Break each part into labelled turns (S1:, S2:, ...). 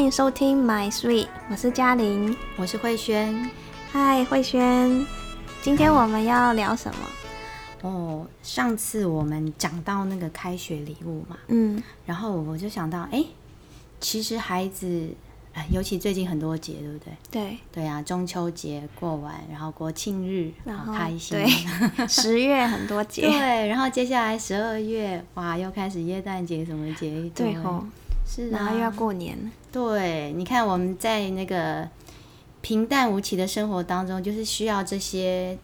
S1: 迎收听 My Sweet，我是嘉玲，
S2: 我是慧萱。
S1: 嗨，慧萱，今天我们要聊什么？
S2: 哦，上次我们讲到那个开学礼物嘛，
S1: 嗯，
S2: 然后我就想到，哎，其实孩子，哎，尤其最近很多节，对不对？
S1: 对，
S2: 对啊，中秋节过完，然后国庆日，
S1: 然后
S2: 好开心。
S1: 对，十月很多节，
S2: 对，然后接下来十二月，哇，又开始耶诞节什么节？
S1: 对吼，
S2: 是啊，
S1: 然后又要过年。
S2: 对，你看我们在那个平淡无奇的生活当中，就是需要这些。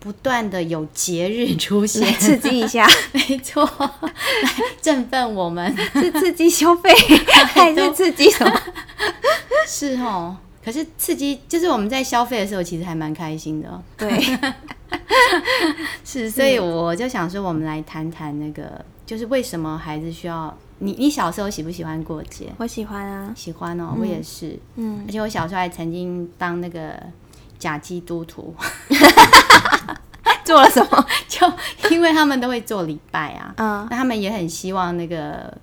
S2: 不断的有节日出现，
S1: 来刺激一下，
S2: 没错，来振奋我们，
S1: 是刺激消费，还是刺激什么？
S2: 是哦，可是刺激就是我们在消费的时候，其实还蛮开心的哦。
S1: 对，
S2: 是，所以我就想说，我们来谈谈那个，就是为什么孩子需要你？你小时候喜不喜欢过节？
S1: 我喜欢啊，
S2: 喜欢哦，我也是，
S1: 嗯，
S2: 而且我小时候还曾经当那个。假基督徒。
S1: 做了什么？
S2: 就因为他们都会做礼拜啊，
S1: 嗯，
S2: 那他们也很希望那个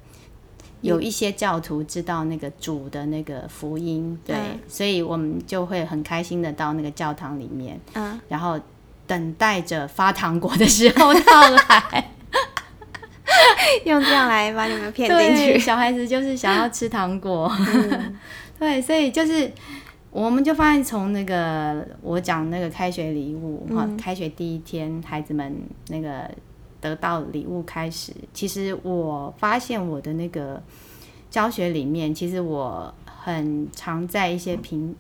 S2: 有一些教徒知道那个主的那个福音，对，嗯、所以我们就会很开心的到那个教堂里面，嗯，然后等待着发糖果的时候到来，
S1: 用这样来把你们骗进去。
S2: 小孩子就是想要吃糖果，嗯、对，所以就是。我们就发现，从那个我讲那个开学礼物哈，嗯、开学第一天，孩子们那个得到礼物开始，其实我发现我的那个教学里面，其实我很常在一些平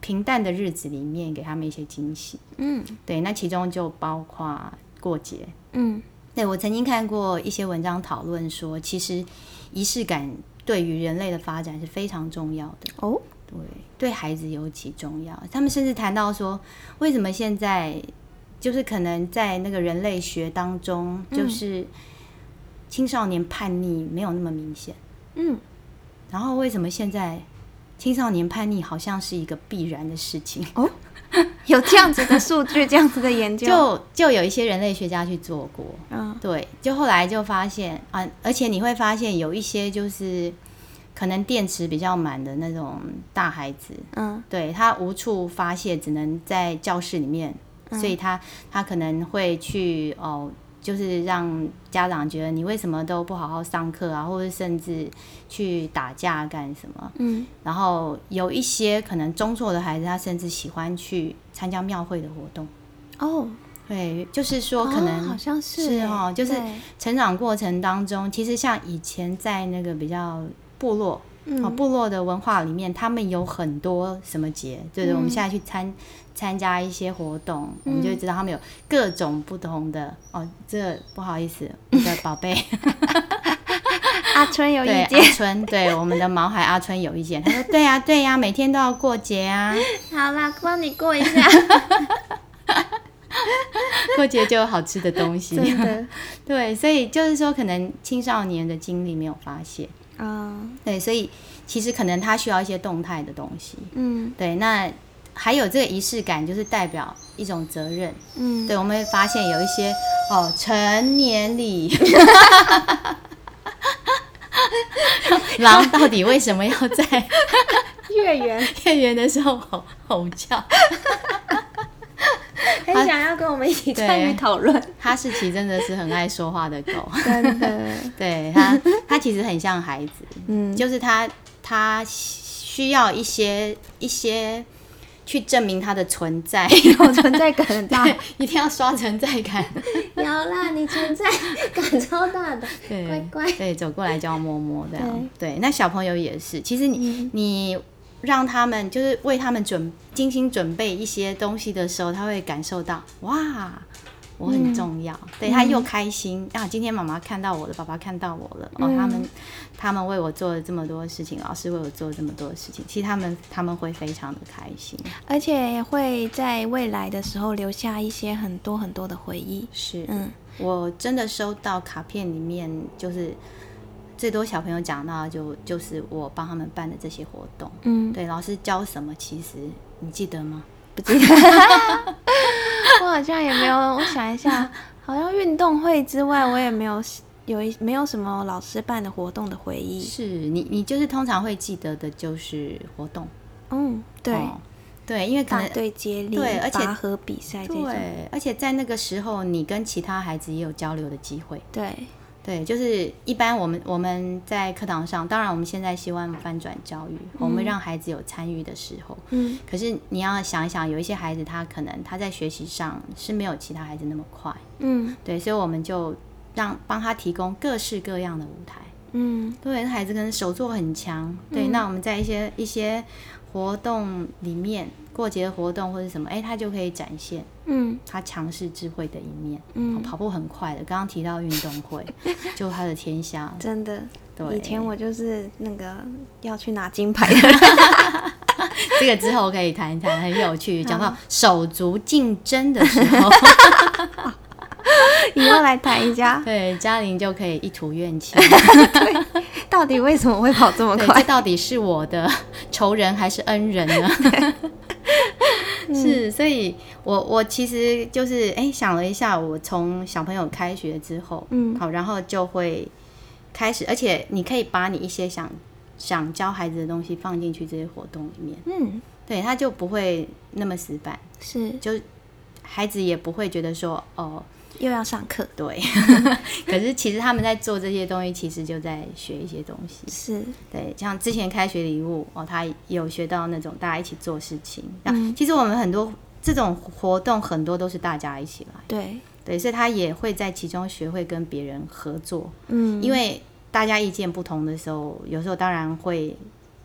S2: 平淡的日子里面给他们一些惊喜。嗯，对，那其中就包括过节。嗯，对，我曾经看过一些文章讨论说，其实仪式感对于人类的发展是非常重要的。哦。对，对孩子尤其重要。他们甚至谈到说，为什么现在就是可能在那个人类学当中，就是青少年叛逆没有那么明显。嗯，然后为什么现在青少年叛逆好像是一个必然的事情？哦，
S1: 有这样子的数据，这样子的研究，
S2: 就就有一些人类学家去做过。嗯，对，就后来就发现啊，而且你会发现有一些就是。可能电池比较满的那种大孩子，嗯，对，他无处发泄，只能在教室里面，嗯、所以他他可能会去哦，就是让家长觉得你为什么都不好好上课啊，或者甚至去打架干什么，嗯，然后有一些可能中辍的孩子，他甚至喜欢去参加庙会的活动，哦，对，就是说可能、
S1: 哦、好像是
S2: 是哦，就是成长过程当中，其实像以前在那个比较。部落，嗯，部落的文化里面，他们有很多什么节，就是我们现在去参参加一些活动，我们就会知道他们有各种不同的哦。这个不好意思，我的宝贝
S1: 阿春有意见。
S2: 阿春，对我们的毛孩阿春有意见。他说：“对呀，对呀，每天都要过节啊。”
S1: 好啦，帮你过一下。
S2: 过节就有好吃的东西。对，所以就是说，可能青少年的精力没有发现。啊，uh, 对，所以其实可能他需要一些动态的东西，嗯，对，那还有这个仪式感，就是代表一种责任，嗯，对，我们会发现有一些哦，成年礼，狼到底为什么要在
S1: 月圆
S2: 月圆的时候吼吼叫？
S1: 很想要跟我们一起参与讨论。
S2: 哈士奇真的是很爱说话的狗，
S1: 真的。
S2: 对它，它其实很像孩子，嗯，就是它，它需要一些一些去证明它的存在，
S1: 有存在感很大，
S2: 一定要刷存在感。
S1: 有啦，你存在感超大的，对乖乖，
S2: 对，走过来就要摸摸这样，对，对。那小朋友也是，其实你、嗯、你。让他们就是为他们准精心准备一些东西的时候，他会感受到哇，我很重要，嗯、对他又开心、嗯、啊！今天妈妈看到我了，爸爸看到我了，嗯、哦，他们他们为我做了这么多事情，老师为我做了这么多事情，其实他们他们会非常的开心，
S1: 而且会在未来的时候留下一些很多很多的回忆。
S2: 是，嗯，我真的收到卡片里面就是。最多小朋友讲到就就是我帮他们办的这些活动，嗯，对，老师教什么，其实你记得吗？
S1: 不记得，我好像也没有。我想一下，好像运动会之外，我也没有有一没有什么老师办的活动的回忆？
S2: 是你，你就是通常会记得的就是活动。
S1: 嗯，对。
S2: 哦对，因为可能
S1: 对接力，
S2: 对，而且
S1: 拔河比赛这种，
S2: 对，而且在那个时候，你跟其他孩子也有交流的机会。
S1: 对，
S2: 对，就是一般我们我们在课堂上，当然我们现在希望翻转教育，嗯、我们让孩子有参与的时候。嗯。可是你要想一想，有一些孩子他可能他在学习上是没有其他孩子那么快。嗯。对，所以我们就让帮他提供各式各样的舞台。嗯。对，孩子可能手作很强。对，嗯、那我们在一些一些。活动里面，过节的活动或者什么，哎，他就可以展现，嗯，他强势智慧的一面，嗯，跑步很快的。刚刚提到运动会，就他的天下，
S1: 真的，
S2: 对。
S1: 以前我就是那个要去拿金牌的，
S2: 这个之后可以谈一谈，很有趣。讲到手足竞争的时候，
S1: 以后来谈一下。
S2: 对，嘉玲就可以一吐怨气。
S1: 对。到底为什么会跑这么快？
S2: 这到底是我的仇人还是恩人呢？是，所以我我其实就是哎、欸、想了一下，我从小朋友开学之后，嗯，好，然后就会开始，而且你可以把你一些想想教孩子的东西放进去这些活动里面，嗯，对，他就不会那么死板，
S1: 是，
S2: 就孩子也不会觉得说哦。
S1: 又要上课，
S2: 对。可是其实他们在做这些东西，其实就在学一些东西。
S1: 是，
S2: 对。像之前开学礼物哦，他有学到那种大家一起做事情。嗯。其实我们很多这种活动，很多都是大家一起来。
S1: 对。对，
S2: 所以他也会在其中学会跟别人合作。嗯。因为大家意见不同的时候，有时候当然会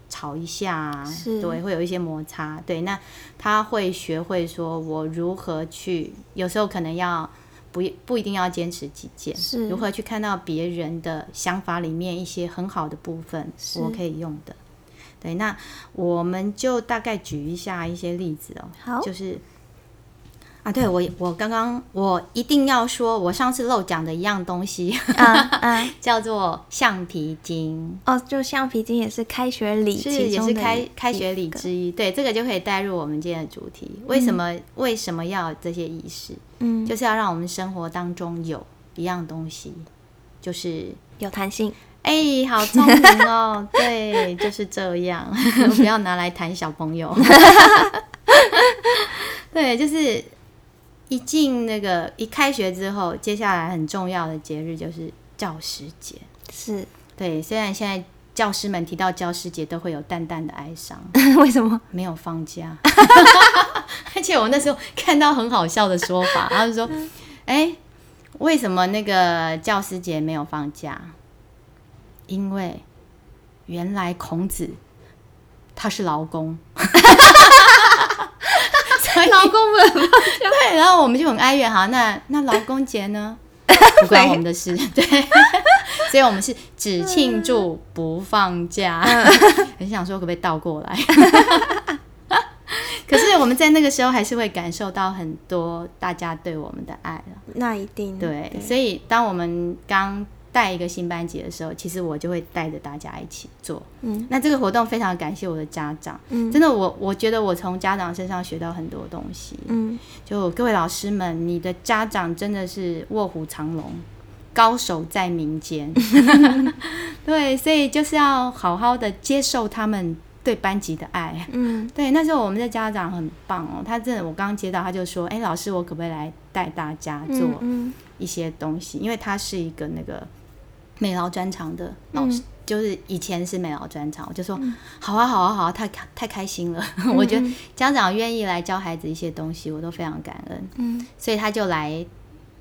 S2: 吵一下。啊。对，会有一些摩擦。对，那他会学会说，我如何去，有时候可能要。不不一定要坚持己见，是如何去看到别人的想法里面一些很好的部分，我可以用的。对，那我们就大概举一下一些例子哦。
S1: 好，
S2: 就是啊，对我我刚刚我一定要说，我上次漏讲的一样东西，嗯嗯，叫做橡皮筋。
S1: 哦，就橡皮筋也是开学礼，
S2: 是也是开开学礼之一。对，这个就可以带入我们今天的主题。为什么、嗯、为什么要有这些仪式？嗯，就是要让我们生活当中有一样东西，就是
S1: 有弹性。
S2: 哎、欸，好聪明哦！对，就是这样，不要拿来弹小朋友。对，就是一进那个一开学之后，接下来很重要的节日就是教师节。
S1: 是，
S2: 对，虽然现在。教师们提到教师节都会有淡淡的哀伤，
S1: 为什么
S2: 没有放假？而且我那时候看到很好笑的说法，然后就说：“哎、欸，为什么那个教师节没有放假？因为原来孔子他是劳工，
S1: 所以劳工不能。
S2: 对，然后我们就很哀怨哈，那那劳工节呢？不关我们的事，对。”所以，我们是只庆祝不放假。很想说，可不可以倒过来？可是我们在那个时候还是会感受到很多大家对我们的爱了。
S1: 那一定
S2: 对。所以，当我们刚带一个新班级的时候，其实我就会带着大家一起做。嗯。那这个活动非常感谢我的家长。嗯。真的，我我觉得我从家长身上学到很多东西。嗯。就各位老师们，你的家长真的是卧虎藏龙。高手在民间，对，所以就是要好好的接受他们对班级的爱。嗯，对，那时候我们的家长很棒哦，他真的，我刚刚接到，他就说：“哎，老师，我可不可以来带大家做一些东西？”因为他是一个那个美劳专场的老师，就是以前是美劳专场，我就说：“好啊，好啊，好啊，太太开心了。” 我觉得家长愿意来教孩子一些东西，我都非常感恩。嗯，所以他就来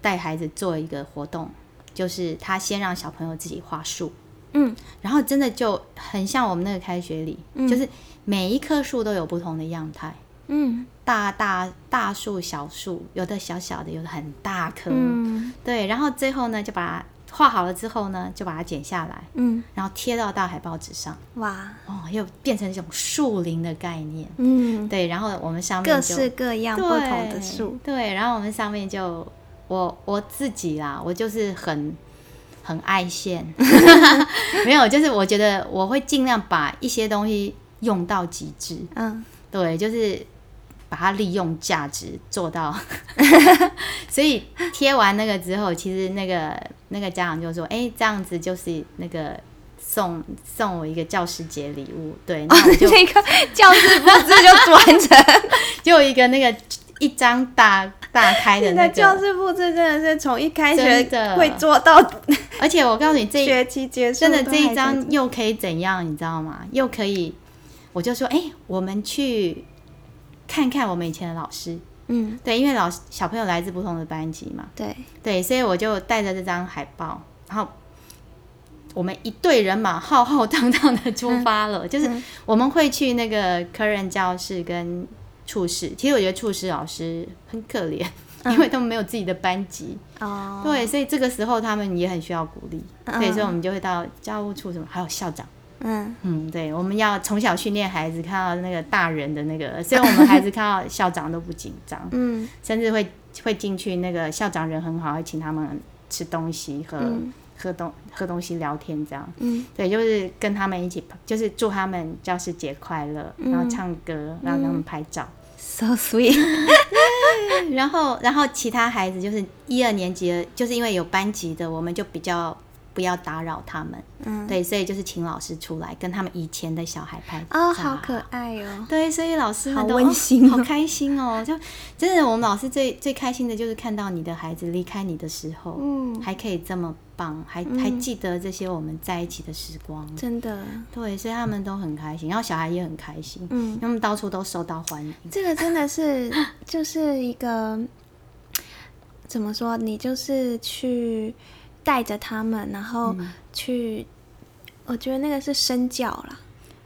S2: 带孩子做一个活动。就是他先让小朋友自己画树，嗯，然后真的就很像我们那个开学礼，嗯，就是每一棵树都有不同的样态，嗯，大大大树、小树，有的小小的，有的很大棵，嗯，对，然后最后呢，就把它画好了之后呢，就把它剪下来，嗯，然后贴到大海报纸上，哇，哦，又变成一种树林的概念，嗯，对，然后我们上面
S1: 各式各样不同的树，
S2: 对，然后我们上面就。我我自己啦，我就是很很爱现，没有，就是我觉得我会尽量把一些东西用到极致，嗯，对，就是把它利用价值做到，所以贴完那个之后，其实那个那个家长就说：“哎、欸，这样子就是那个送送我一个教师节礼物。”对，那我就、哦、那个
S1: 教师布置就完成，
S2: 就一个那个一张大大开的那个
S1: 教师布置，真的是从一开学会做到，
S2: 而且我告诉你，这
S1: 学期结束
S2: 真的这一张又可以怎样？你知道吗？又可以，我就说：“哎、欸，我们去看看我们以前的老师。”嗯，对，因为老师小朋友来自不同的班级嘛，
S1: 对。
S2: 对，所以我就带着这张海报，然后我们一队人马浩浩荡荡的出发了。嗯、就是我们会去那个科任教室跟处室，其实我觉得处室老师很可怜，嗯、因为他们没有自己的班级哦，对，所以这个时候他们也很需要鼓励，嗯、对，所以我们就会到教务处什么，还有校长。嗯。嗯，对，我们要从小训练孩子，看到那个大人的那个，虽然我们孩子看到校长都不紧张，嗯，甚至会会进去，那个校长人很好，会请他们吃东西、和、嗯、喝东喝东西、聊天这样，嗯，对，就是跟他们一起，就是祝他们教师节快乐，然后唱歌，然后让他们拍照、嗯、
S1: ，so sweet，
S2: 然后然后其他孩子就是一二年级的，就是因为有班级的，我们就比较。不要打扰他们，嗯，对，所以就是请老师出来跟他们以前的小孩拍照，
S1: 哦，好可爱哦，
S2: 对，所以老师们都
S1: 好温馨，
S2: 好开心哦，就真的我们老师最最开心的就是看到你的孩子离开你的时候，嗯，还可以这么棒，还还记得这些我们在一起的时光，
S1: 真的，
S2: 对，所以他们都很开心，然后小孩也很开心，嗯，他们到处都受到欢迎，
S1: 这个真的是就是一个怎么说，你就是去。带着他们，然后去，嗯、我觉得那个是身教啦，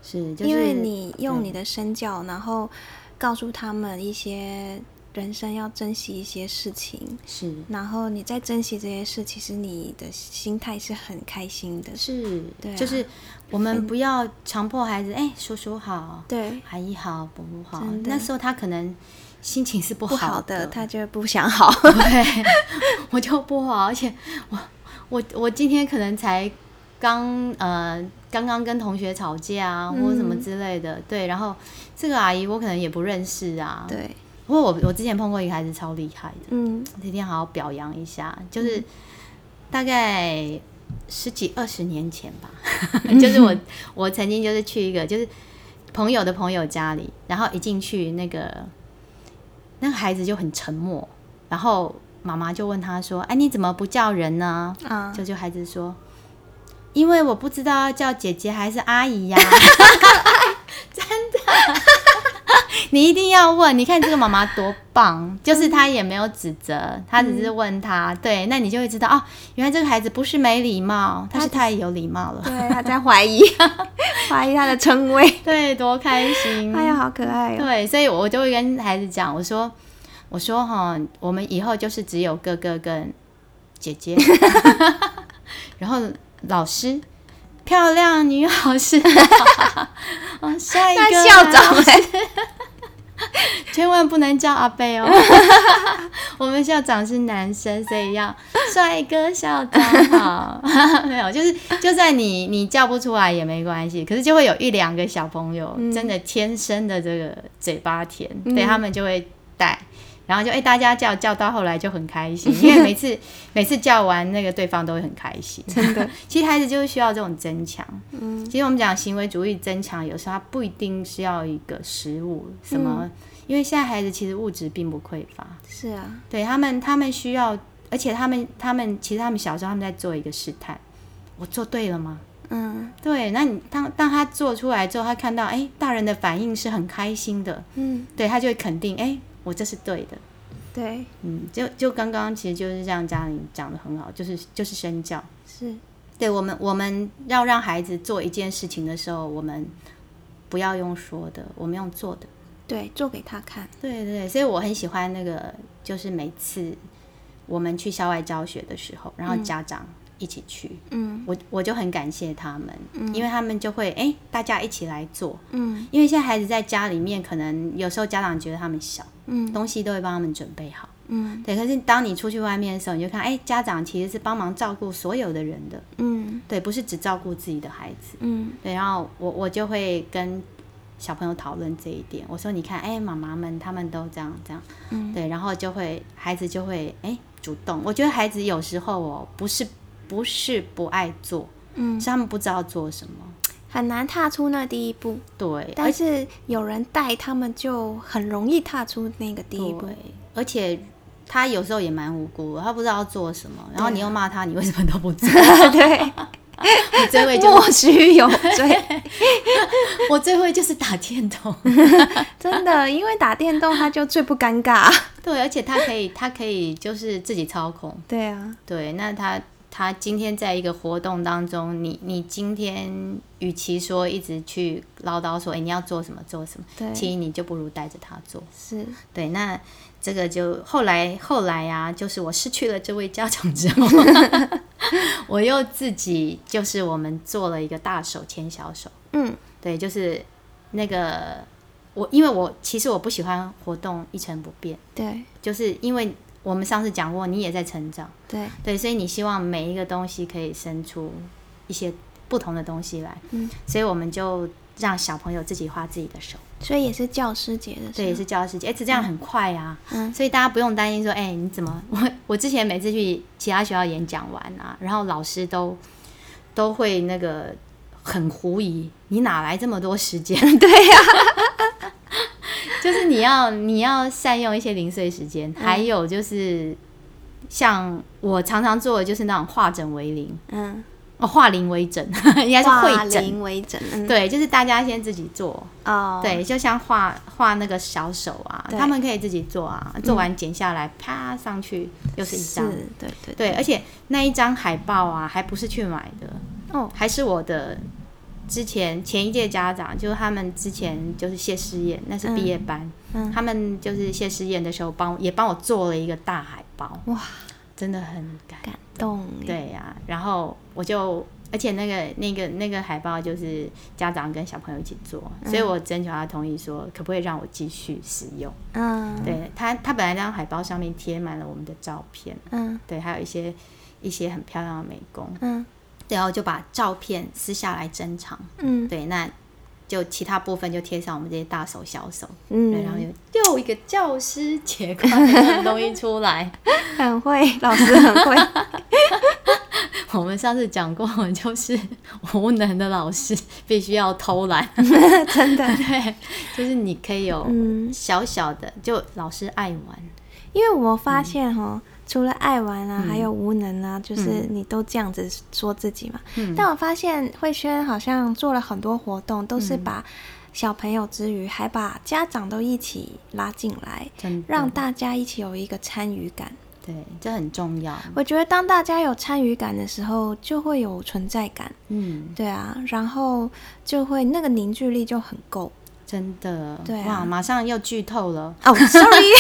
S2: 是，就是、
S1: 因为你用你的身教，然后告诉他们一些人生要珍惜一些事情，
S2: 是，
S1: 然后你在珍惜这些事，其实你的心态是很开心的，
S2: 是，对、啊，就是我们不要强迫孩子，哎、欸，叔叔好，
S1: 对，
S2: 阿姨好，伯母好，那时候他可能心情是不好的，
S1: 好的他就不想好，
S2: 对，我就不好，而且我。我我今天可能才刚呃刚刚跟同学吵架啊，或者什么之类的，嗯、对，然后这个阿姨我可能也不认识啊，
S1: 对。
S2: 不过我我之前碰过一个孩子超厉害的，嗯，今天好好表扬一下，就是大概十几二十年前吧，嗯、就是我我曾经就是去一个就是朋友的朋友家里，然后一进去那个那个孩子就很沉默，然后。妈妈就问他说：“哎，你怎么不叫人呢？”啊，就就孩子说：“因为我不知道要叫姐姐还是阿姨呀。”真的，你一定要问。你看这个妈妈多棒，就是她也没有指责，她只是问他。对，那你就会知道哦，原来这个孩子不是没礼貌，他是太有礼貌了。
S1: 对，他在怀疑，怀疑他的称谓。
S2: 对，多开心！
S1: 哎呀，好可爱哦。
S2: 对，所以我就会跟孩子讲，我说。我说哈，我们以后就是只有哥哥跟姐姐，然后老师漂亮女老师，哦，下一个
S1: 校长
S2: 千万不能叫阿贝哦，我们校长是男生，所以要帅哥校长好，没有，就是就算你你叫不出来也没关系，可是就会有一两个小朋友真的天生的这个嘴巴甜，嗯、对他们就会带。然后就哎、欸，大家叫叫到后来就很开心，因为每次 每次叫完那个对方都会很开心。
S1: 真的，
S2: 其实孩子就是需要这种增强。嗯，其实我们讲行为主义增强，有时候他不一定是要一个食物什么，嗯、因为现在孩子其实物质并不匮乏。
S1: 是啊，
S2: 对他们，他们需要，而且他们他们其实他们小时候他们在做一个试探，我做对了吗？嗯，对。那你当当他做出来之后，他看到哎、欸，大人的反应是很开心的。嗯，对他就会肯定哎。欸我这是对的，
S1: 对，
S2: 嗯，就就刚刚其实就是这样，家里讲的很好，就是就是身教，
S1: 是。
S2: 对我们我们要让孩子做一件事情的时候，我们不要用说的，我们用做的，
S1: 对，做给他看，
S2: 对对，所以我很喜欢那个，就是每次我们去校外教学的时候，然后家长一起去，嗯，我我就很感谢他们，嗯，因为他们就会哎，大家一起来做，嗯，因为现在孩子在家里面，可能有时候家长觉得他们小。嗯，东西都会帮他们准备好。嗯，对。可是当你出去外面的时候，你就看，哎，家长其实是帮忙照顾所有的人的。嗯，对，不是只照顾自己的孩子。嗯，对。然后我我就会跟小朋友讨论这一点。我说，你看，哎，妈妈们他们都这样这样。嗯，对。然后就会孩子就会哎主动。我觉得孩子有时候哦，不是不是不爱做，嗯，是他们不知道做什么，
S1: 很难踏出那第一步。
S2: 对，
S1: 但是有人带他们，就很容易踏出那个第一步。
S2: 而且他有时候也蛮无辜的，他不知道做什么，然后你又骂他，你为什么都不做？
S1: 对。
S2: 我最会就
S1: 莫须有罪，
S2: 我最会就是打电动，
S1: 真的，因为打电动他就最不尴尬，
S2: 对，而且他可以，他可以就是自己操控，
S1: 对啊，
S2: 对，那他他今天在一个活动当中，你你今天与其说一直去唠叨说，哎，你要做什么做什么，对，其实你就不如带着他做，
S1: 是。
S2: 对，那这个就后来后来呀、啊，就是我失去了这位家长之后。我又自己就是我们做了一个大手牵小手，嗯，对，就是那个我，因为我其实我不喜欢活动一成不变，
S1: 对，
S2: 就是因为我们上次讲过，你也在成长，
S1: 对。
S2: 对，所以你希望每一个东西可以生出一些不同的东西来，嗯，所以我们就。让小朋友自己画自己的手，
S1: 所以也是教师节的，
S2: 对，也是教师节，哎，这这样很快啊，嗯，所以大家不用担心说，哎，你怎么？我我之前每次去其他学校演讲完啊，然后老师都都会那个很狐疑，你哪来这么多时间？
S1: 对呀，
S2: 就是你要你要善用一些零碎时间，还有就是像我常常做的就是那种化整为零，嗯。哦，化零为整，应该是会整
S1: 为整。嗯、
S2: 对，就是大家先自己做。哦，对，就像画画那个小手啊，他们可以自己做啊，做完剪下来，啪上去又是一张。
S1: 对对对，
S2: 对，而且那一张海报啊，还不是去买的，哦，还是我的之前前一届家长，就是他们之前就是谢师宴，那是毕业班，嗯，他们就是谢师宴的时候帮也帮我做了一个大海报，哇。真的很感
S1: 感动，
S2: 对呀、啊，然后我就，而且那个那个那个海报就是家长跟小朋友一起做，嗯、所以我征求他同意说，可不可以让我继续使用？嗯，对他，他本来那张海报上面贴满了我们的照片，嗯，对，还有一些一些很漂亮的美工，嗯，然后就把照片撕下来珍藏，嗯，对，那。就其他部分就贴上我们这些大手小手，嗯，然后又又一个教师节 快乐的东西出来，
S1: 很会，老师很会。
S2: 我们上次讲过，就是无能的老师必须要偷懒，
S1: 真的，
S2: 对，就是你可以有小小的，就老师爱玩，
S1: 因为我发现哈。除了爱玩啊，嗯、还有无能啊，就是你都这样子说自己嘛。嗯、但我发现慧轩好像做了很多活动，都是把小朋友之余，还把家长都一起拉进来，让大家一起有一个参与感。
S2: 对，这很重要。
S1: 我觉得当大家有参与感的时候，就会有存在感。嗯，对啊，然后就会那个凝聚力就很够。
S2: 真的，
S1: 对啊，
S2: 哇，马上又剧透了。
S1: 哦，sorry。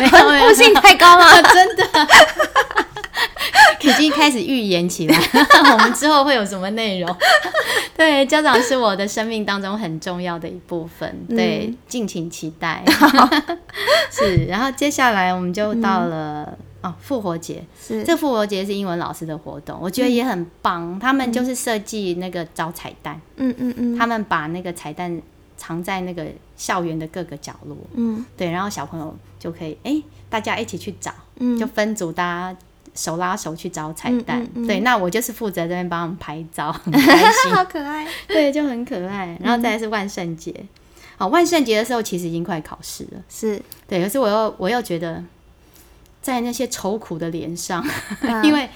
S1: 悟性太高了，
S2: 真的，已经开始预言起来。我们之后会有什么内容？对，家长是我的生命当中很重要的一部分。对，嗯、敬请期待。好是，然后接下来我们就到了、嗯、哦，复活节。是，这复活节是英文老师的活动，我觉得也很棒。嗯、他们就是设计那个招彩蛋。嗯嗯嗯，他们把那个彩蛋。藏在那个校园的各个角落，嗯，对，然后小朋友就可以，哎、欸，大家一起去找，嗯，就分组，大家手拉手去找彩蛋，嗯嗯嗯、对，那我就是负责这边帮他们拍照，很开心，
S1: 好可爱，
S2: 对，就很可爱。然后再来是万圣节，好、嗯，万圣节的时候其实已经快考试了，
S1: 是
S2: 对，可是我又我又觉得，在那些愁苦的脸上，嗯、因为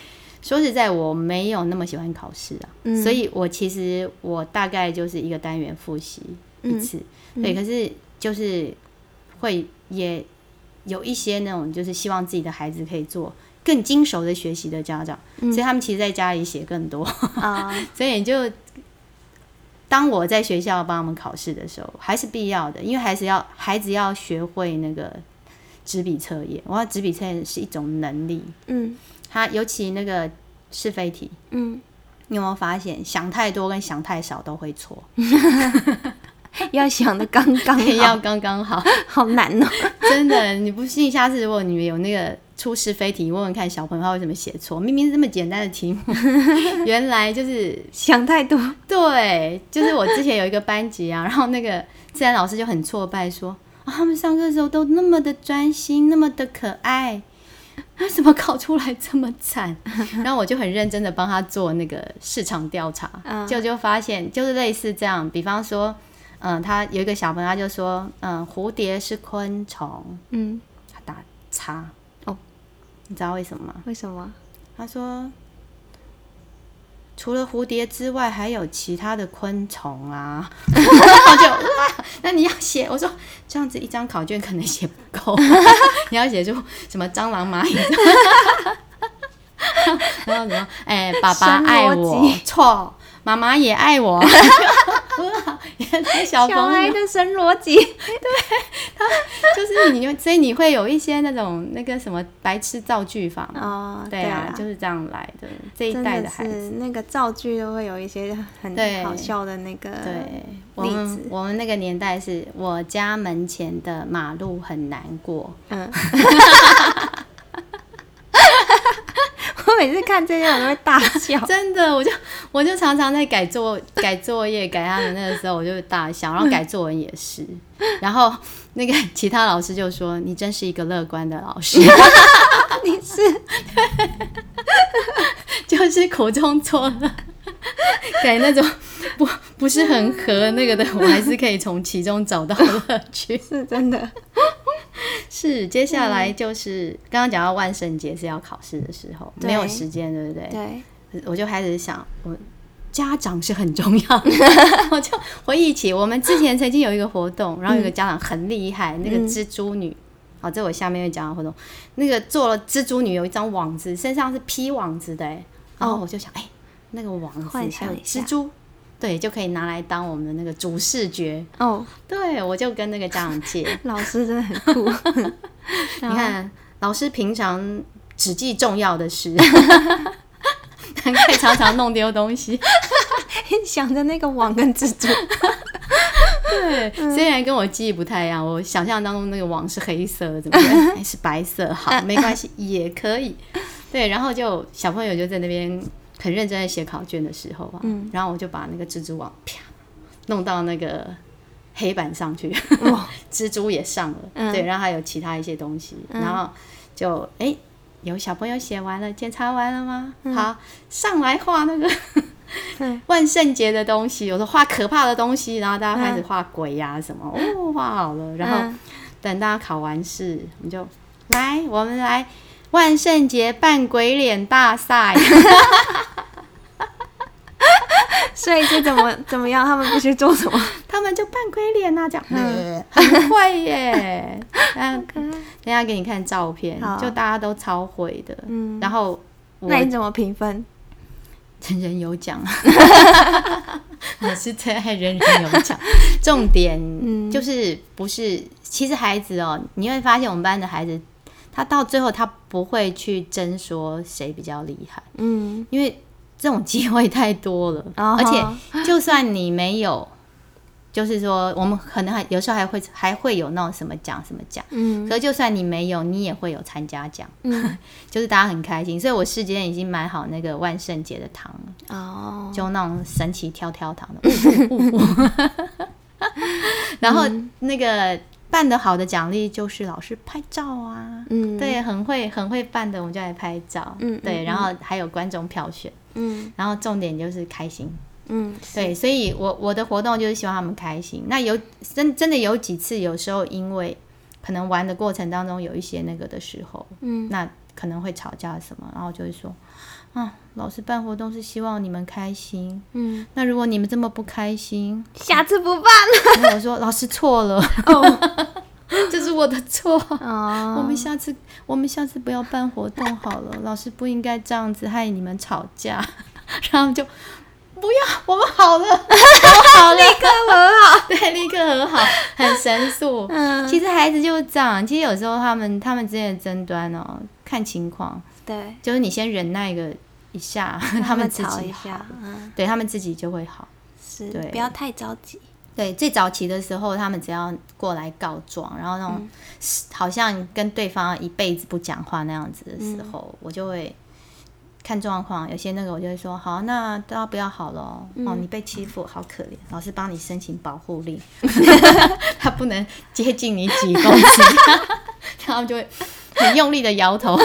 S2: 说实在，我没有那么喜欢考试啊，嗯、所以我其实我大概就是一个单元复习。一次，嗯、对，可是就是会也有一些那种，就是希望自己的孩子可以做更精熟的学习的家长，嗯、所以他们其实在家里写更多啊，嗯、所以就当我在学校帮他们考试的时候，还是必要的，因为还是要孩子要学会那个纸笔测验，我要纸笔测验是一种能力，嗯，他尤其那个是非题，嗯，你有没有发现想太多跟想太少都会错？
S1: 要想的刚刚好，
S2: 要刚刚好，
S1: 好难哦！
S2: 真的，你不信，下次如果你们有那个出是非题，问问看小朋友他为什么写错？明明是这么简单的题目，原来就是
S1: 想太多。
S2: 对，就是我之前有一个班级啊，然后那个自然老师就很挫败说，啊，他们上课的时候都那么的专心，那么的可爱，他怎么考出来这么惨？然后我就很认真的帮他做那个市场调查，就就发现就是类似这样，比方说，嗯，他有一个小朋友他就说，嗯，蝴蝶是昆虫，嗯，他打叉，哦，你知道为什么吗？
S1: 为什么？
S2: 他说。除了蝴蝶之外，还有其他的昆虫啊。然后就哇，那你要写，我说这样子一张考卷可能写不够，你要写出什么蟑螂、蚂蚁。然后什么？哎、欸，爸爸爱我，错，妈妈也爱我。小朋友
S1: 小孩的神逻辑，
S2: 对，他就是你，所以你会有一些那种那个什么白痴造句法
S1: 哦，
S2: 对啊，就是这样来的。这一代的孩子，
S1: 那个造句都会有一些很好笑的那个例子。
S2: 对，我们我们那个年代是我家门前的马路很难过。嗯。
S1: 我每次看这些，我都会大笑。
S2: 真的，我就我就常常在改作 改作业，改他们那个时候，我就会大笑。然后改作文也是。然后那个其他老师就说：“你真是一个乐观的老师。”
S1: 你是，
S2: 就是苦中作乐，改那种不不是很合那个的，我还是可以从其中找到乐趣。
S1: 是真的。
S2: 是，接下来就是刚刚讲到万圣节是要考试的时候，没有时间，对不对？
S1: 对，
S2: 我就开始想，我家长是很重要。的，我就回忆起我们之前曾经有一个活动，然后有个家长很厉害，那个蜘蛛女，好，这我下面会讲到活动，那个做了蜘蛛女有一张网子，身上是披网子的，然后我就想，哎，那个网子还有蜘蛛。对，就可以拿来当我们的那个主视觉哦。对，我就跟那个家长借。
S1: 老师真的很酷。
S2: 你看，老师平常只记重要的事，难怪常常弄丢东西。
S1: 想着那个网跟蜘蛛。
S2: 对，虽然跟我记忆不太一样，我想象当中那个网是黑色的，怎么样？还是白色？好，没关系，也可以。对，然后就小朋友就在那边。很认真在写考卷的时候啊，嗯、然后我就把那个蜘蛛网啪弄到那个黑板上去，哦、蜘蛛也上了，嗯、对，然后还有其他一些东西，嗯、然后就哎、欸，有小朋友写完了，检查完了吗？嗯、好，上来画那个 万圣节的东西，有的画可怕的东西，然后大家开始画鬼呀、啊、什么，嗯、哦，画好了，然后等大家考完试，我们就来，我们来万圣节扮鬼脸大赛。
S1: 所以是怎么怎么样？他们必须做什么？
S2: 他们就扮鬼脸呐，这样，嗯、很会耶。嗯，等下给你看照片，就大家都超会的。嗯，然后
S1: 那你怎么评分？
S2: 人人有奖，我是最爱人人有奖。重点就是不是，其实孩子哦，你会发现我们班的孩子，他到最后他不会去争说谁比较厉害。嗯，因为。这种机会太多了，oh. 而且就算你没有，就是说我们可能还有时候还会还会有那种什么奖什么奖，嗯，可是就算你没有，你也会有参加奖，嗯，就是大家很开心，所以我事先已经买好那个万圣节的糖了，哦，oh. 就那种神奇跳跳糖的，然后那个。办的好的奖励就是老师拍照啊，嗯，对，很会很会办的，我们就来拍照，嗯，对，然后还有观众票选，嗯，然后重点就是开心，嗯，对，所以我我的活动就是希望他们开心。那有真真的有几次，有时候因为可能玩的过程当中有一些那个的时候，嗯，那可能会吵架什么，然后就会说。啊，老师办活动是希望你们开心。嗯，那如果你们这么不开心，
S1: 下次不办了。
S2: 我说老师错了，哦，这是我的错。哦，我们下次我们下次不要办活动好了。老师不应该这样子害你们吵架。然后就不要，我们好了，我好了，立刻和好，对，立刻和好，很神速。嗯，其实孩子就是这样。其实有时候他们他们之间的争端哦，看情况。对，就是你先忍耐个一下，他们自己好，嗯、对他们自己就会好。
S1: 是，
S2: 对，
S1: 不要太着急。
S2: 对，最早期的时候，他们只要过来告状，然后那种、嗯、好像跟对方一辈子不讲话那样子的时候，嗯、我就会看状况。有些那个我就会说，好，那大家不要好了。嗯、哦，你被欺负，好可怜，老师帮你申请保护令，他不能接近你几公尺，然后就会。很用力的摇头。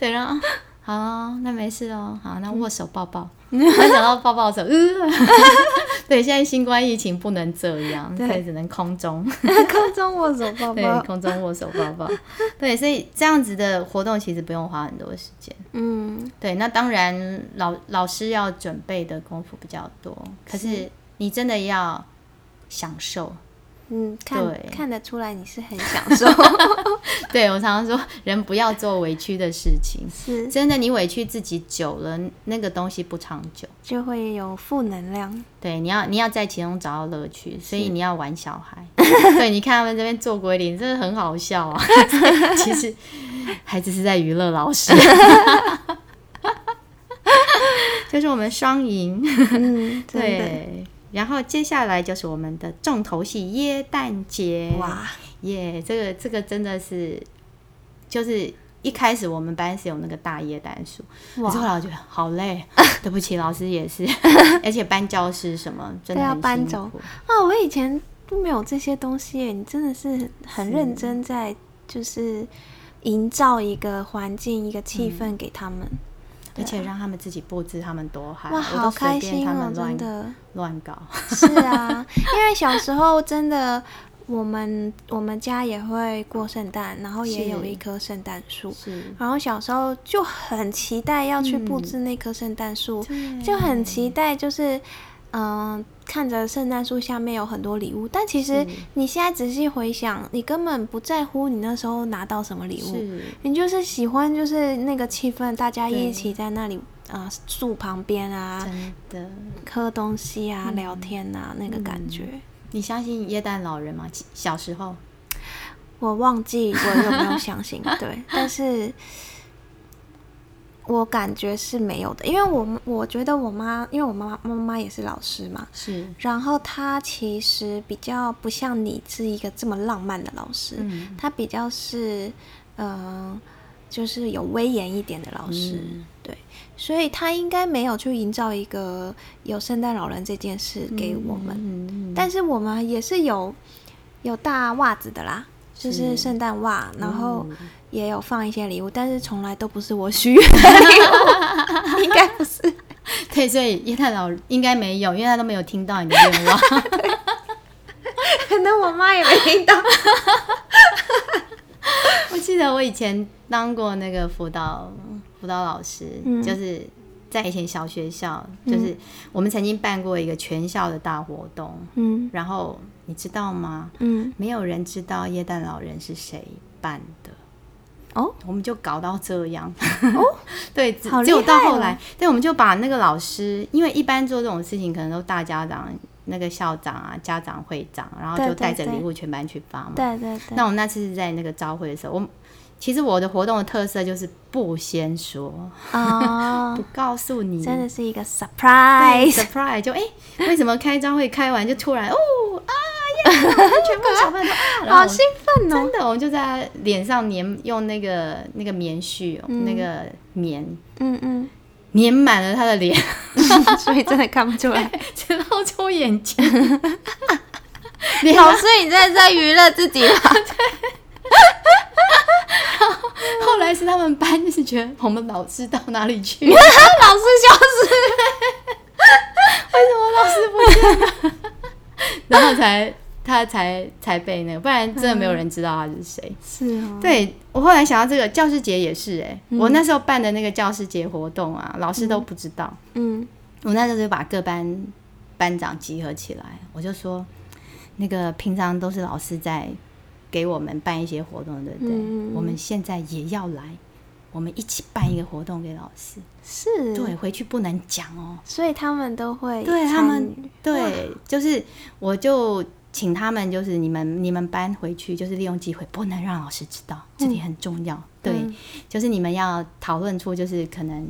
S2: 对，然后好，那没事哦。好，那握手抱抱。没想到抱抱手，呃，对，现在新冠疫情不能这样，对，只能空中，
S1: 空中握手抱抱，
S2: 对，空中握手抱抱，对，所以这样子的活动其实不用花很多时间，嗯，对，那当然老老师要准备的功夫比较多，可是。你真的要享受。
S1: 嗯，看看得出来你是很享受。
S2: 对，我常常说，人不要做委屈的事情。是，真的，你委屈自己久了，那个东西不长久，
S1: 就会有负能量。
S2: 对，你要你要在其中找到乐趣，所以你要玩小孩。对，你看他们这边做鬼脸，真的很好笑啊。其实孩子是在娱乐老师，就是我们双赢。嗯，对。然后接下来就是我们的重头戏耶诞节哇耶，yeah, 这个这个真的是，就是一开始我们班是有那个大耶诞树，哇，后来我觉得好累，对不起老师也是，而且搬教室什么真的。要搬走
S1: 啊！我以前都没有这些东西耶，你真的是很认真在就是营造一个环境一个气氛给他们。嗯
S2: 而且让他们自己布置，他们多嗨！
S1: 哇，好开心哦，真的
S2: 乱搞。
S1: 是啊，因为小时候真的，我们我们家也会过圣诞，然后也有一棵圣诞树。然后小时候就很期待要去布置那棵圣诞树，嗯、就很期待就是。嗯，看着圣诞树下面有很多礼物，但其实你现在仔细回想，你根本不在乎你那时候拿到什么礼物，你就是喜欢就是那个气氛，大家一起在那里啊树旁边啊，真的喝东西啊，嗯、聊天啊，那个感觉。
S2: 你相信耶诞老人吗？小时候
S1: 我忘记我有没有相信，对，但是。我感觉是没有的，因为我我觉得我妈，因为我妈妈妈妈也是老师嘛，是，然后她其实比较不像你是一个这么浪漫的老师，嗯，她比较是，嗯、呃，就是有威严一点的老师，嗯、对，所以她应该没有去营造一个有圣诞老人这件事给我们，但是我们也是有有大袜子的啦。就是圣诞袜，然后也有放一些礼物，嗯、但是从来都不是我许愿的 礼物，应该不是。
S2: 对，所以叶太老应该没有，因为他都没有听到你的愿望。
S1: 可能我妈也没听到。
S2: 我记得我以前当过那个辅导辅导老师，嗯、就是在以前小学校，就是我们曾经办过一个全校的大活动，嗯，然后。你知道吗？嗯，没有人知道耶诞老人是谁办的哦。我们就搞到这样哦。对，只有到后来，对，我们就把那个老师，因为一般做这种事情，可能都大家长、那个校长啊、家长会长，然后就带着礼物全班去发嘛。对对对。那我们那次是在那个招会的时候，我其实我的活动的特色就是不先说哦，不告诉你，
S1: 真的是一个 surprise，surprise
S2: 就哎，为什么开招会开完就突然哦啊？全部小朋友都
S1: 好兴奋哦！
S2: 真的，我们就在脸上粘用那个那个棉絮，那个棉，嗯嗯，粘满了他的脸，
S1: 所以真的看不出来，
S2: 只露出眼睛。
S1: 老师，你在在娱乐自己吗？对。
S2: 然后后来是他们班就是觉得我们老师到哪里去？
S1: 老师消失，
S2: 为什么老师不见了？然后才。他才才被那个，不然真的没有人知道他是谁。是哦，对，我后来想到这个教师节也是哎，嗯、我那时候办的那个教师节活动啊，老师都不知道。嗯，我那时候就把各班班长集合起来，我就说，那个平常都是老师在给我们办一些活动，对不对？嗯、我们现在也要来，我们一起办一个活动给老师。是，对，回去不能讲哦。
S1: 所以他们都会，
S2: 对他们，对，就是我就。请他们就是你们你们班回去，就是利用机会，不能让老师知道，这点很重要。嗯、对，嗯、就是你们要讨论出就是可能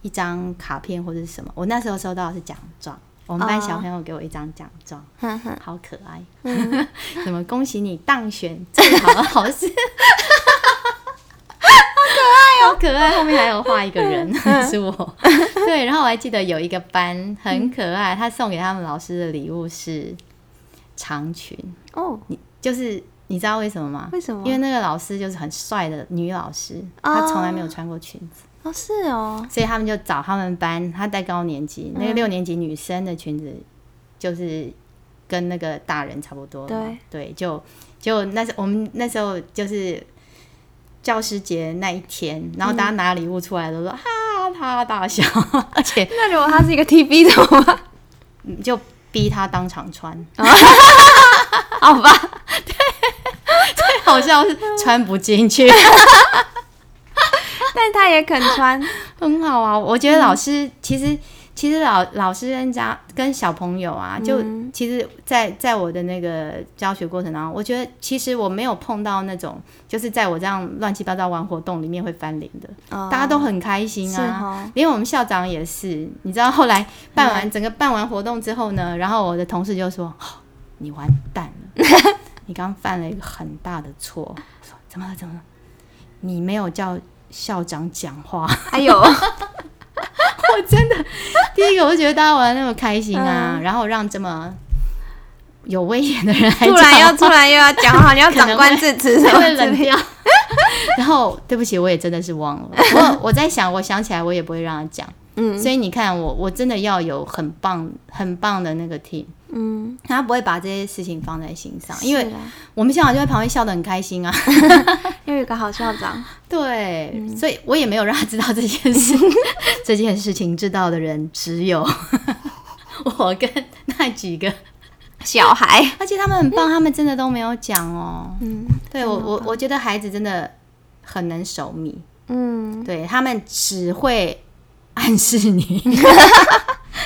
S2: 一张卡片或者是什么。我那时候收到的是奖状，我们班小朋友给我一张奖状，哦、好可爱。嗯、什么恭喜你当选最好的老师，
S1: 好可爱哦，
S2: 好可爱。后面还有画一个人，是我。对，然后我还记得有一个班很可爱，他送给他们老师的礼物是。长裙哦，你就是你知道为什么吗？
S1: 为什么？
S2: 因为那个老师就是很帅的女老师，她从来没有穿过裙子。
S1: 哦，是哦。
S2: 所以他们就找他们班，她带高年级，那个六年级女生的裙子，就是跟那个大人差不多。
S1: 对
S2: 对，就就那时我们那时候就是教师节那一天，然后大家拿礼物出来都说哈哈大笑，而且
S1: 那如果他是一个 TB 怎么办？
S2: 就逼他当场穿，
S1: 好吧？
S2: 对，最好笑是穿不进去，
S1: 但他也肯穿，
S2: 很好啊。我觉得老师其实。其实老老师跟家跟小朋友啊，就其实在，在在我的那个教学过程当中，我觉得其实我没有碰到那种，就是在我这样乱七八糟玩活动里面会翻脸的，哦，大家都很开心啊，哦，连我们校长也是。你知道后来办完整个办完活动之后呢，然后我的同事就说：“ 哦，你完蛋了，你刚犯了一个很大的错。”说怎么了？怎么了？你没有叫校长讲话？
S1: 哎呦！
S2: 我 真的，第一个我就觉得大家玩那么开心啊，嗯、然后让这么有威严的人来突
S1: 然要突然又要讲话，你要长官致辞，
S2: 才会冷掉。然后对不起，我也真的是忘了。我我在想，我想起来我也不会让他讲。嗯，所以你看我，我真的要有很棒很棒的那个 team。嗯，他不会把这些事情放在心上，因为我们校长就在旁边笑得很开心啊，
S1: 因为有个好校长。
S2: 对，嗯、所以我也没有让他知道这件事。这件事情知道的人只有 我跟那几个
S1: 小孩，
S2: 而且他们很棒，他们真的都没有讲哦。嗯，对我我我觉得孩子真的很能守密。嗯，对他们只会暗示你。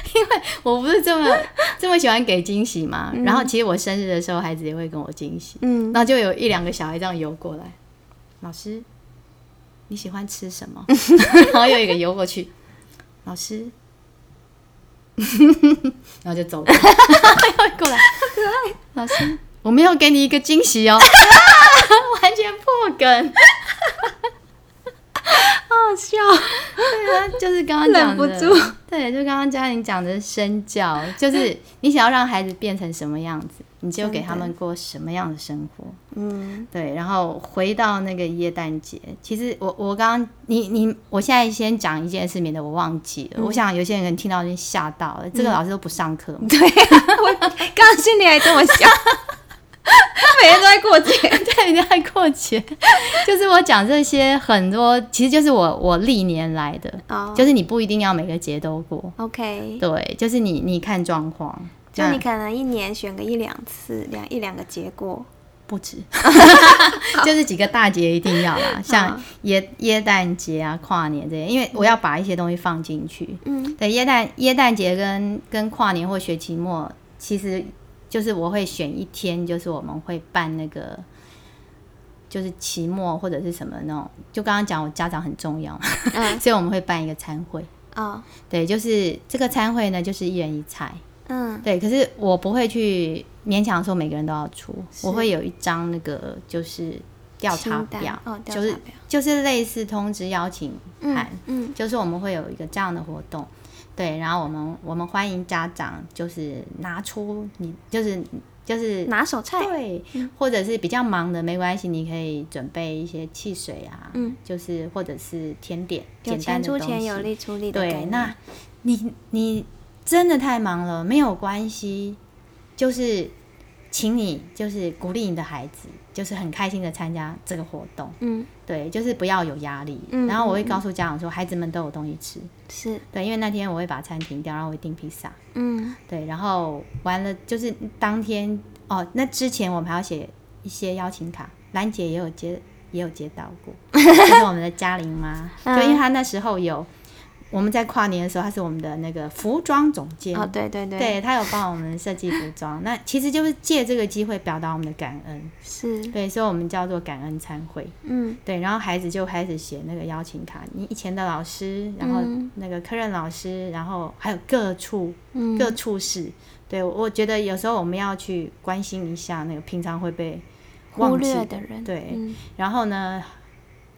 S2: 因为我不是这么 这么喜欢给惊喜嘛，嗯、然后其实我生日的时候，孩子也会跟我惊喜，嗯，然后就有一两个小孩这样游过来，老师你喜欢吃什么？然后又一个游过去，老师，然后就走了，又过来，可爱，老师，我没有给你一个惊喜哦，完全破梗。
S1: 好好笑，
S2: 对啊，就是刚刚讲的，忍不住，对，就刚刚嘉玲讲的身教，就是 你想要让孩子变成什么样子，你就给他们过什么样的生活，嗯，对。然后回到那个耶诞节，其实我我刚刚你你，我现在先讲一件事，免得我忘记了。嗯、我想有些人可能听到就吓到了，这个老师都不上课，
S1: 对，我 刚刚心里还这么想。每天都在过节，
S2: 对，每天在过节。就是我讲这些很多，其实就是我我历年来的，oh. 就是你不一定要每个节都过
S1: ，OK？
S2: 对，就是你你看状况，
S1: 就你可能一年选个一两次，两一两个节过，
S2: 不止，就是几个大节一定要啦，像耶耶诞节啊、跨年这些，因为我要把一些东西放进去。嗯，对，耶诞耶诞节跟跟跨年或学期末，其实。就是我会选一天，就是我们会办那个，就是期末或者是什么那种。就刚刚讲，我家长很重要，嗯、所以我们会办一个餐会。哦，对，就是这个餐会呢，就是一人一菜。嗯，对。可是我不会去勉强说每个人都要出，我会有一张那个就是调查表，哦、就是就是类似通知邀请函。嗯，嗯就是我们会有一个这样的活动。对，然后我们我们欢迎家长，就是拿出你就是就是
S1: 拿手菜，
S2: 对，嗯、或者是比较忙的没关系，你可以准备一些汽水啊，嗯，就是或者是甜点，简单的东西。有钱出钱，有力出力的。对，那你你真的太忙了，没有关系，就是请你就是鼓励你的孩子。就是很开心的参加这个活动，嗯，对，就是不要有压力。嗯，然后我会告诉家长说，嗯、孩子们都有东西吃，是。对，因为那天我会把餐停掉，然后我会订披萨，嗯，对，然后完了就是当天哦，那之前我们还要写一些邀请卡，兰姐也有接也有接到过，就是我们的嘉玲妈，就因为她那时候有。我们在跨年的时候，他是我们的那个服装总监
S1: 哦，对对对，
S2: 对他有帮我们设计服装。那其实就是借这个机会表达我们的感恩，是对，所以我们叫做感恩餐会。嗯，对，然后孩子就开始写那个邀请卡，你以前的老师，然后那个科任老师，然后还有各处、嗯、各处室。对，我觉得有时候我们要去关心一下那个平常会被
S1: 忽略的人。
S2: 对，嗯、然后呢？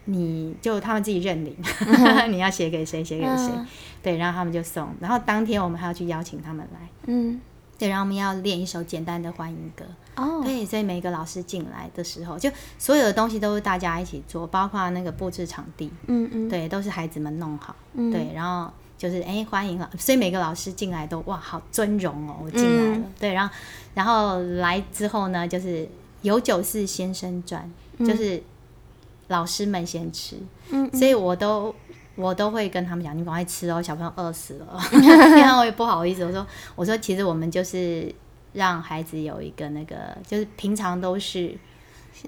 S2: 你就他们自己认领，嗯、你要写给谁写给谁，嗯、对，然后他们就送，然后当天我们还要去邀请他们来，嗯，对，然后我们要练一首简单的欢迎歌。哦，对，所以每一个老师进来的时候，就所有的东西都是大家一起做，包括那个布置场地，嗯嗯，对，都是孩子们弄好，嗯、对，然后就是哎欢迎了，所以每个老师进来都哇好尊荣哦，我进来了，嗯、对，然后然后来之后呢，就是有酒是先生传，嗯、就是老师们先吃，嗯，嗯，所以我都我都会跟他们讲，你赶快吃哦，小朋友饿死了，然后我也不好意思，我说我说其实我们就是。让孩子有一个那个，就是平常都是。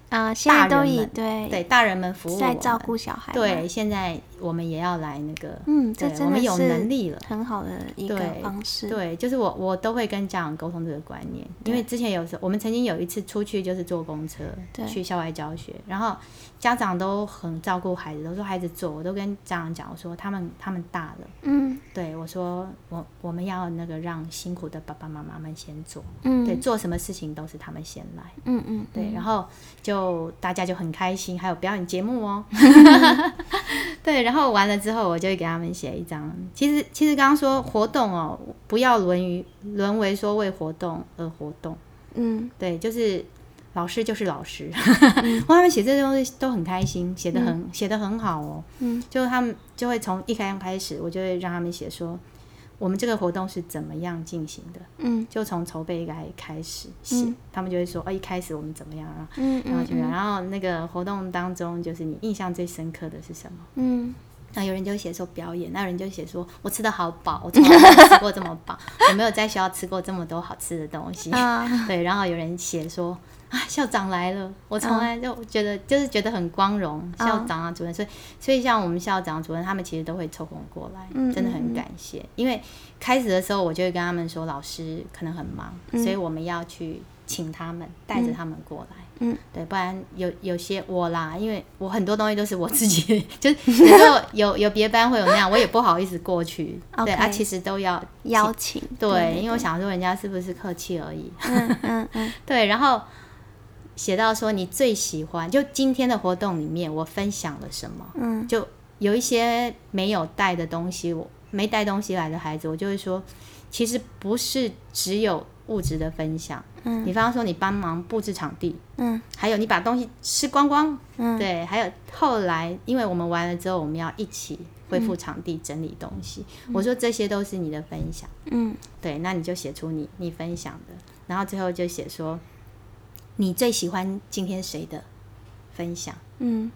S1: 啊、呃，现在都以对
S2: 对大人们服务
S1: 在照顾小孩。
S2: 对，现在我们也要来那个，
S1: 嗯，这真的是
S2: 我们有能力了，
S1: 很好的一个方式。
S2: 对，对就是我我都会跟家长沟通这个观念，因为之前有时候我们曾经有一次出去就是坐公车去校外教学，然后家长都很照顾孩子，都说孩子坐，我都跟家长讲，我说他们他们大了，嗯，对我说我我们要那个让辛苦的爸爸妈妈们先做，嗯，对，做什么事情都是他们先来，嗯嗯，对，然后。就大家就很开心，还有表演节目哦。对，然后完了之后，我就会给他们写一张。其实，其实刚刚说活动哦，不要沦于沦为说为活动而活动。嗯，对，就是老师就是老师。嗯、他们写这些东西都很开心，写的很写、嗯、得很好哦。嗯，就他们就会从一开开始，我就会让他们写说。我们这个活动是怎么样进行的？嗯，就从筹备来开始写，嗯、他们就会说：“哦，一开始我们怎么样啊？嗯，然后就然后那个活动当中，就是你印象最深刻的是什么？嗯，那有人就写说表演，那有人就写说我吃的好饱，我从来没有吃过这么饱，我没有在学校吃过这么多好吃的东西。啊、对，然后有人写说。”啊，校长来了！我从来就觉得，就是觉得很光荣。校长啊，主任，所以，所以像我们校长、主任，他们其实都会抽空过来，真的很感谢。因为开始的时候，我就会跟他们说，老师可能很忙，所以我们要去请他们，带着他们过来。嗯，对，不然有有些我啦，因为我很多东西都是我自己，就是 有有有别班会有那样，我也不好意思过去。对啊，其实都要
S1: 邀请。
S2: 对，因为我想说人家是不是客气而已。嗯嗯嗯。对，然后。写到说你最喜欢，就今天的活动里面我分享了什么？嗯，就有一些没有带的东西，我没带东西来的孩子，我就会说，其实不是只有物质的分享。嗯，比方说你帮忙布置场地，嗯，还有你把东西吃光光，嗯，对，还有后来因为我们完了之后，我们要一起恢复场地、整理东西。嗯，我说这些都是你的分享，嗯，对，那你就写出你你分享的，然后最后就写说。你最喜欢今天谁的分享？嗯，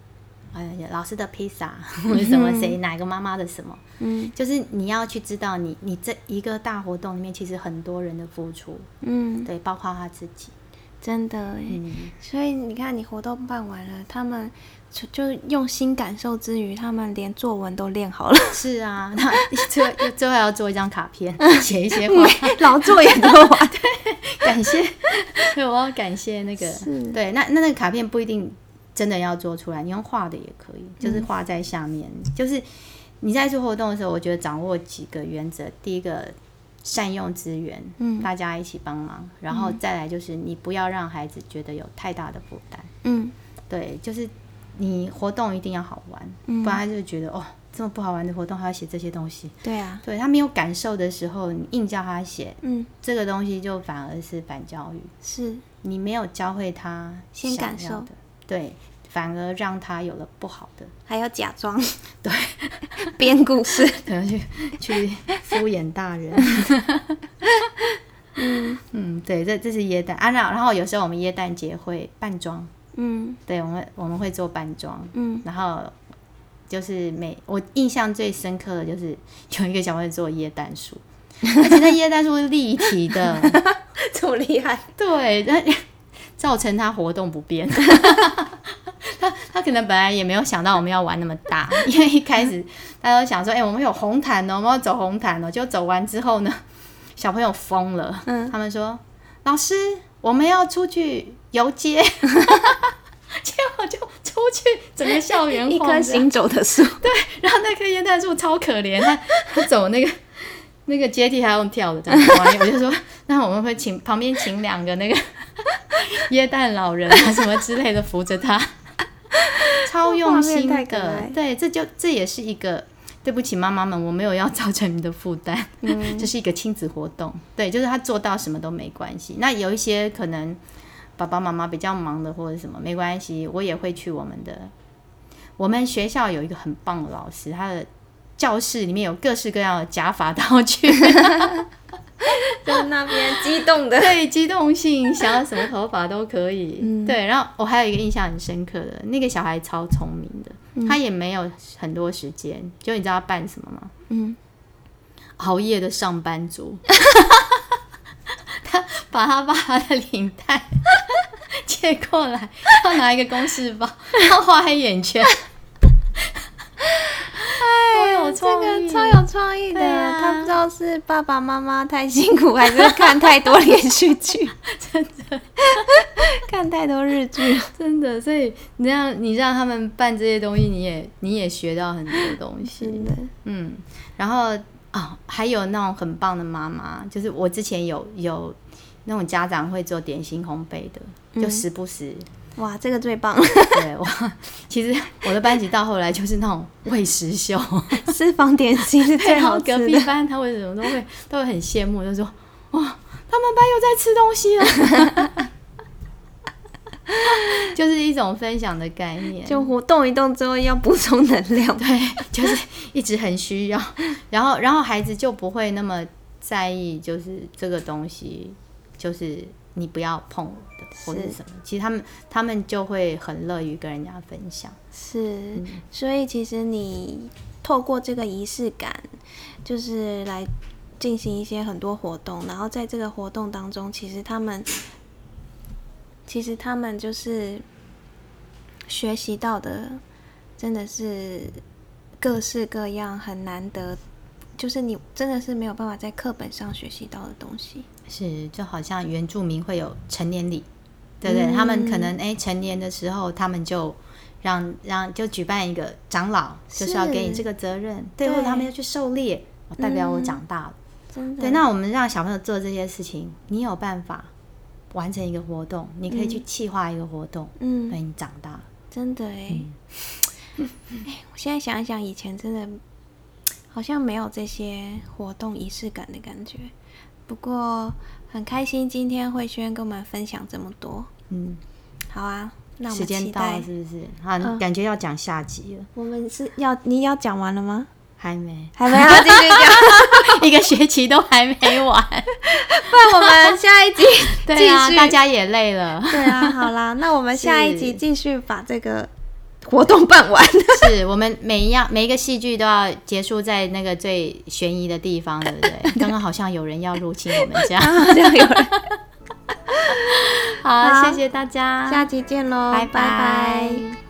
S2: 哎，老师的披萨，或者什么谁哪个妈妈的什么？嗯，就是你要去知道你，你你这一个大活动里面，其实很多人的付出，嗯，对，包括他自己，
S1: 真的，嗯，所以你看，你活动办完了，他们就就用心感受之余，他们连作文都练好了。
S2: 是啊，那 最后最后要做一张卡片，写一些话，
S1: 劳作也做完。
S2: 对，感谢。对，我要感谢那个，是对，那那那个卡片不一定真的要做出来，你用画的也可以，就是画在下面。嗯、就是你在做活动的时候，我觉得掌握几个原则：第一个，善用资源，嗯，大家一起帮忙；然后再来就是你不要让孩子觉得有太大的负担，嗯，对，就是你活动一定要好玩，嗯、不然他就觉得哦。这么不好玩的活动还要写这些东西？
S1: 对啊，
S2: 对他没有感受的时候，你硬叫他写，嗯，这个东西就反而是反教育。是。你没有教会他先感受的，对，反而让他有了不好的，
S1: 还要假装
S2: 对
S1: 编故事，
S2: 可能去去敷衍大人。嗯嗯，对，这这是椰蛋啊，然后有时候我们椰蛋节会扮装，嗯，对，我们我们会做扮装，嗯，然后。就是每我印象最深刻的就是有一个小朋友做椰蛋树，而且那椰蛋树是立体的，
S1: 这么厉害？
S2: 对，那造成他活动不便。可能本来也没有想到我们要玩那么大，因为一开始大家都想说，哎、欸，我们有红毯哦，我们要走红毯哦。就走完之后呢，小朋友疯了，嗯，他们说，老师，我们要出去游街。结果就出去整个校园晃，一棵
S1: 行走的树。
S2: 对，然后那棵椰蛋树超可怜，他他走那个那个阶梯还用跳的，这样子。我就说，那我们会请旁边请两个那个 椰蛋老人啊什么之类的扶着他，超用心的。对，这就这也是一个。对不起妈妈们，我没有要造成你的负担，嗯，这是一个亲子活动，对，就是他做到什么都没关系。那有一些可能爸爸妈妈比较忙的或者什么没关系，我也会去我们的，我们学校有一个很棒的老师，他的教室里面有各式各样的假发道具。
S1: 在那边激动的，
S2: 对，激动性，想要什么头发都可以。嗯、对，然后我还有一个印象很深刻的，那个小孩超聪明的，嗯、他也没有很多时间，就你知道他办什么吗？嗯，熬夜的上班族，他把他爸爸的领带借过来，要拿一个公事包，要画黑眼圈。
S1: 这个超有创意的，啊、他不知道是爸爸妈妈太辛苦，还是看太多连续剧，
S2: 真的
S1: 看太多日剧，
S2: 真的。所以你让你让他们办这些东西，你也你也学到很多东西，
S1: 的。
S2: 嗯，然后啊、哦，还有那种很棒的妈妈，就是我之前有有那种家长会做点心烘焙的，就时不时。嗯
S1: 哇，这个最棒！
S2: 对，哇，其实我的班级到后来就是那种喂食秀，
S1: 私房点心是最好吃的。
S2: 隔壁班他为什么都会都会很羡慕，就说哇，他们班又在吃东西了，就是一种分享的概念。
S1: 就活动一动之后要补充能量，
S2: 对，就是一直很需要。然后，然后孩子就不会那么在意，就是这个东西，就是。你不要碰的，或者什么，其实他们他们就会很乐于跟人家分享。
S1: 是，嗯、所以其实你透过这个仪式感，就是来进行一些很多活动，然后在这个活动当中，其实他们其实他们就是学习到的，真的是各式各样很难得，就是你真的是没有办法在课本上学习到的东西。
S2: 是，就好像原住民会有成年礼，对不对？嗯、他们可能哎，成年的时候，他们就让让就举办一个长老，是就是要给你这个责任，对，对或者他们要去狩猎，代表我长大了。嗯、真的。对，那我们让小朋友做这些事情，你有办法完成一个活动，你可以去企划一个活动，嗯，对，你长大了，
S1: 真的哎。哎、嗯，我现在想一想，以前真的好像没有这些活动仪式感的感觉。不过很开心，今天慧萱跟我们分享这么多。嗯，好啊，那我们
S2: 时间到了是不是？啊，嗯、感觉要讲下集了。
S1: 我们是要你要讲完了吗？
S2: 还没，
S1: 还没有继续讲，
S2: 一个学期都还没完。
S1: 不然我们下一集 继续对啊，
S2: 大家也累了。
S1: 对啊，好啦，那我们下一集继续把这个。活动办完，
S2: 是我们每一样每一个戏剧都要结束在那个最悬疑的地方，对不对？刚刚好像有人要入侵我们家，这样有人。好，好谢谢大家，
S1: 下集见喽，拜拜。拜拜。